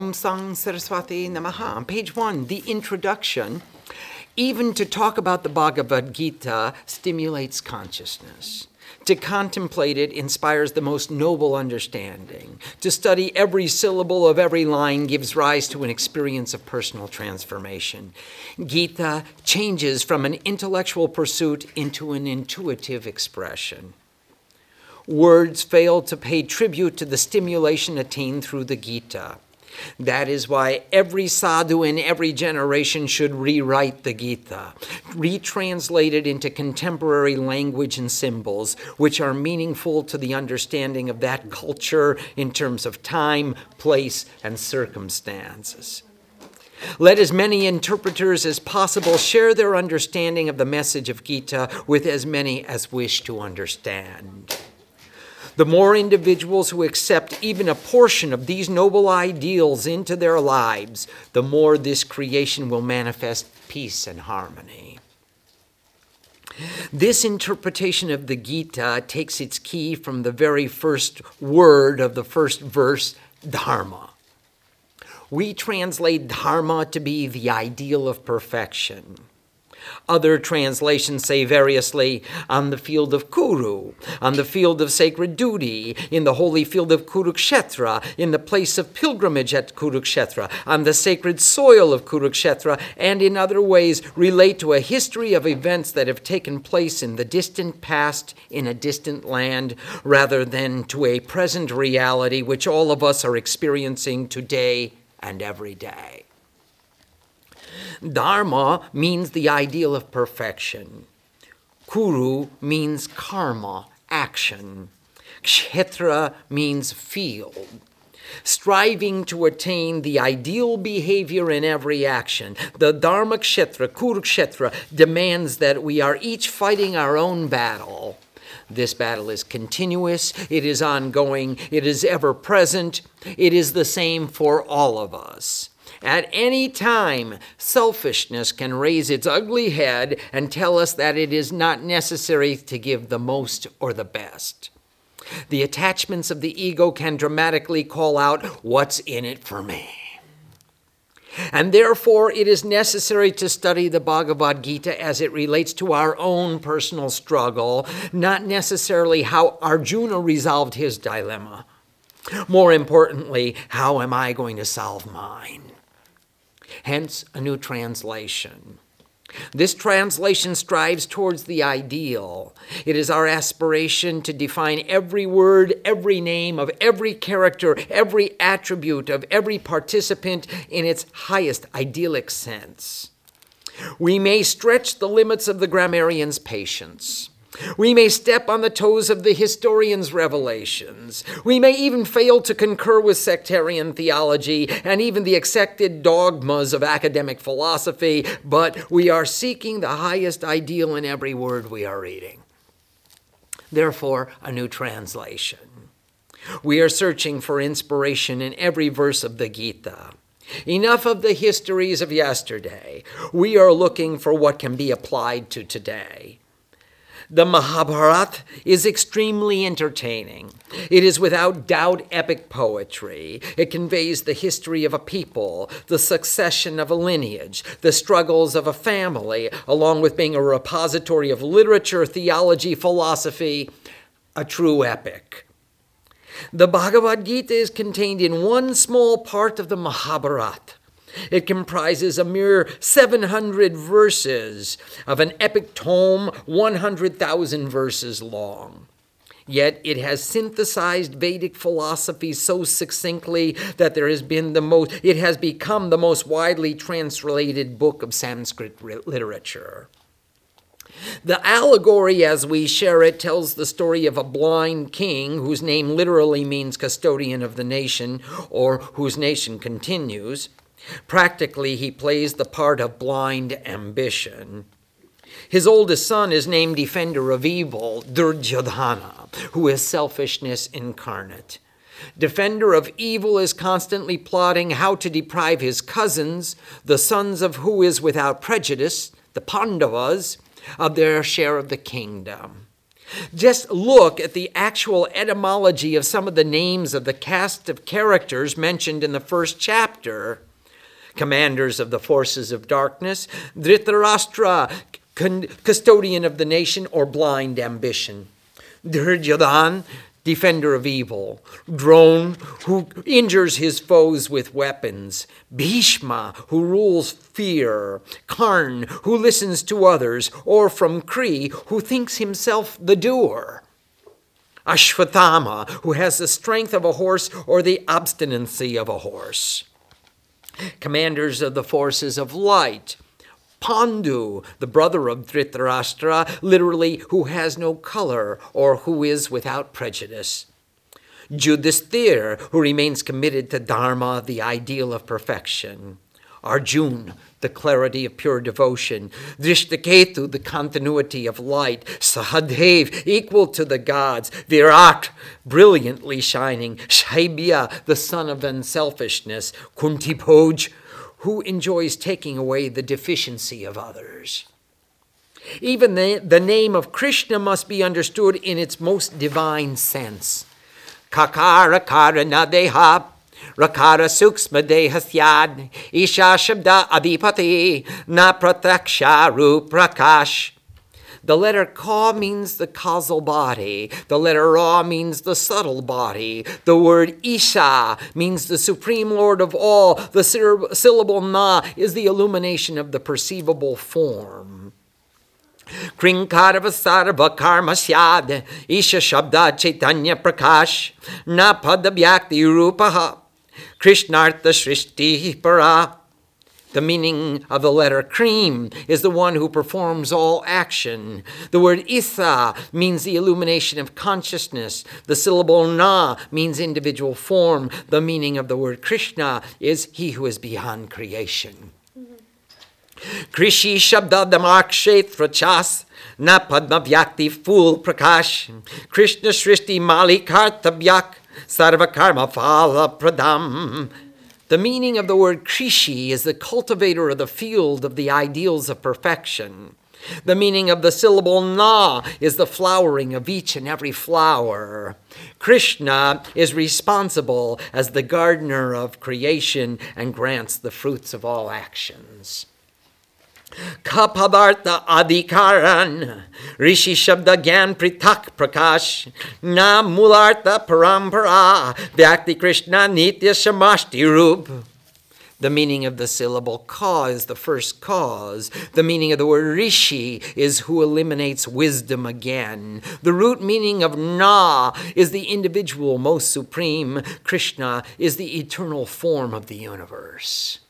Om Sang Saraswati Namaha. On page one, the introduction, even to talk about the Bhagavad Gita stimulates consciousness. To contemplate it inspires the most noble understanding. To study every syllable of every line gives rise to an experience of personal transformation. Gita changes from an intellectual pursuit into an intuitive expression. Words fail to pay tribute to the stimulation attained through the Gita. That is why every sadhu in every generation should rewrite the Gita, retranslate it into contemporary language and symbols, which are meaningful to the understanding of that culture in terms of time, place, and circumstances. Let as many interpreters as possible share their understanding of the message of Gita with as many as wish to understand. The more individuals who accept even a portion of these noble ideals into their lives, the more this creation will manifest peace and harmony. This interpretation of the Gita takes its key from the very first word of the first verse, Dharma. We translate Dharma to be the ideal of perfection. Other translations say variously on the field of Kuru, on the field of sacred duty, in the holy field of Kurukshetra, in the place of pilgrimage at Kurukshetra, on the sacred soil of Kurukshetra, and in other ways relate to a history of events that have taken place in the distant past in a distant land, rather than to a present reality which all of us are experiencing today and every day. Dharma means the ideal of perfection. Kuru means karma, action. Kshetra means field. Striving to attain the ideal behavior in every action, the Dharma Kshetra, Kurukshetra, demands that we are each fighting our own battle. This battle is continuous, it is ongoing, it is ever present, it is the same for all of us. At any time, selfishness can raise its ugly head and tell us that it is not necessary to give the most or the best. The attachments of the ego can dramatically call out, What's in it for me? And therefore, it is necessary to study the Bhagavad Gita as it relates to our own personal struggle, not necessarily how Arjuna resolved his dilemma. More importantly, how am I going to solve mine? Hence a new translation. This translation strives towards the ideal. It is our aspiration to define every word, every name of every character, every attribute of every participant in its highest idyllic sense. We may stretch the limits of the grammarian's patience. We may step on the toes of the historian's revelations. We may even fail to concur with sectarian theology and even the accepted dogmas of academic philosophy, but we are seeking the highest ideal in every word we are reading. Therefore, a new translation. We are searching for inspiration in every verse of the Gita. Enough of the histories of yesterday. We are looking for what can be applied to today. The Mahabharata is extremely entertaining. It is without doubt epic poetry. It conveys the history of a people, the succession of a lineage, the struggles of a family, along with being a repository of literature, theology, philosophy, a true epic. The Bhagavad Gita is contained in one small part of the Mahabharata. It comprises a mere 700 verses of an epic tome 100,000 verses long. Yet it has synthesized Vedic philosophy so succinctly that there has been the most it has become the most widely translated book of Sanskrit literature. The allegory, as we share it, tells the story of a blind king whose name literally means custodian of the nation, or whose nation continues. Practically, he plays the part of blind ambition. His oldest son is named Defender of Evil, Duryodhana, who is selfishness incarnate. Defender of Evil is constantly plotting how to deprive his cousins, the sons of who is without prejudice, the Pandavas, of their share of the kingdom. Just look at the actual etymology of some of the names of the cast of characters mentioned in the first chapter. Commanders of the forces of darkness, Dhritarashtra, custodian of the nation, or blind ambition. Duryodhan, defender of evil, Drona, who injures his foes with weapons, Bhishma, who rules fear, Karn, who listens to others, or from Kri, who thinks himself the doer. Ashwathama, who has the strength of a horse or the obstinacy of a horse. Commanders of the forces of light, Pandu, the brother of Dhritarashtra, literally, who has no color or who is without prejudice. Yudhisthira, who remains committed to Dharma, the ideal of perfection. Arjun, the clarity of pure devotion. Drishtaketu, the continuity of light. Sahadev, equal to the gods. Virat, brilliantly shining. Shaibya, the son of unselfishness. Kuntibhoj, who enjoys taking away the deficiency of others. Even the, the name of Krishna must be understood in its most divine sense. Kakara karana deha, rakara suksma dehasyad, isha shabda adipati, na prataksha prakash. The letter ka means the causal body. The letter ra means the subtle body. The word isha means the supreme lord of all. The syllable na is the illumination of the perceivable form. Krinkarvasarva karma syad isha shabda chaitanya prakash na pada vyakti rupaha krishnartha shrishti para the meaning of the letter cream is the one who performs all action. The word itha means the illumination of consciousness. The syllable na means individual form. The meaning of the word Krishna is he who is beyond creation. Krishi Shabda Damak Chas Na Padma Vyakti Fool Prakash Krishna Srishti Mali Kartabyak Sarva Karma Phala Pradam the meaning of the word Krishi is the cultivator of the field of the ideals of perfection. The meaning of the syllable na is the flowering of each and every flower. Krishna is responsible as the gardener of creation and grants the fruits of all actions. Kapadartha Adhikaran, Rishi Shabda Gyan Pritak Prakash, Na Mulartha Parampara, Vyakti Krishna Nitya Shamashti Rup. The meaning of the syllable ka is the first cause. The meaning of the word rishi is who eliminates wisdom again. The root meaning of na is the individual most supreme. Krishna is the eternal form of the universe.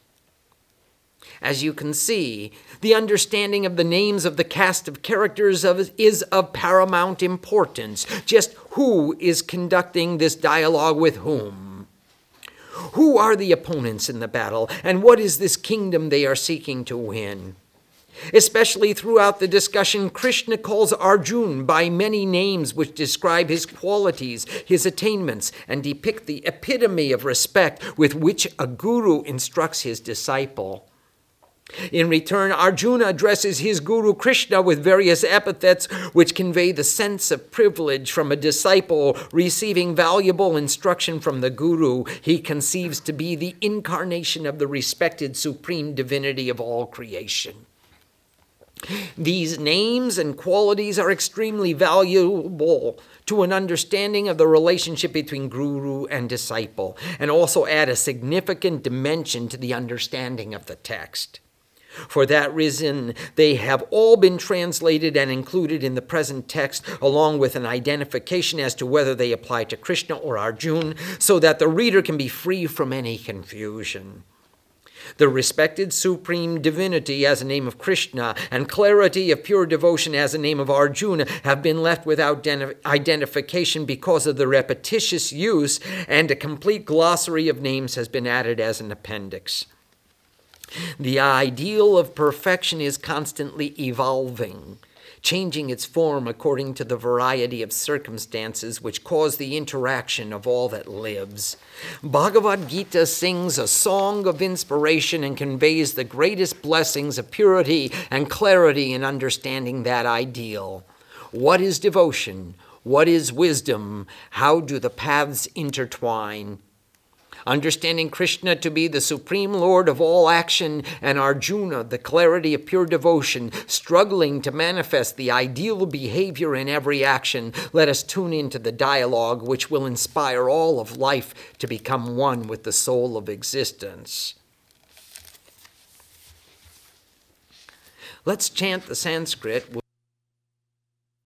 As you can see, the understanding of the names of the cast of characters of, is of paramount importance. Just who is conducting this dialogue with whom? Who are the opponents in the battle, and what is this kingdom they are seeking to win? Especially throughout the discussion, Krishna calls Arjun by many names which describe his qualities, his attainments, and depict the epitome of respect with which a guru instructs his disciple. In return, Arjuna addresses his guru Krishna with various epithets which convey the sense of privilege from a disciple receiving valuable instruction from the guru he conceives to be the incarnation of the respected supreme divinity of all creation. These names and qualities are extremely valuable to an understanding of the relationship between guru and disciple, and also add a significant dimension to the understanding of the text. For that reason, they have all been translated and included in the present text, along with an identification as to whether they apply to Krishna or Arjun, so that the reader can be free from any confusion. The respected supreme divinity as a name of Krishna and clarity of pure devotion as a name of Arjuna have been left without identification because of the repetitious use, and a complete glossary of names has been added as an appendix. The ideal of perfection is constantly evolving, changing its form according to the variety of circumstances which cause the interaction of all that lives. Bhagavad Gita sings a song of inspiration and conveys the greatest blessings of purity and clarity in understanding that ideal. What is devotion? What is wisdom? How do the paths intertwine? Understanding Krishna to be the supreme lord of all action and Arjuna, the clarity of pure devotion, struggling to manifest the ideal behavior in every action, let us tune into the dialogue which will inspire all of life to become one with the soul of existence. Let's chant the Sanskrit.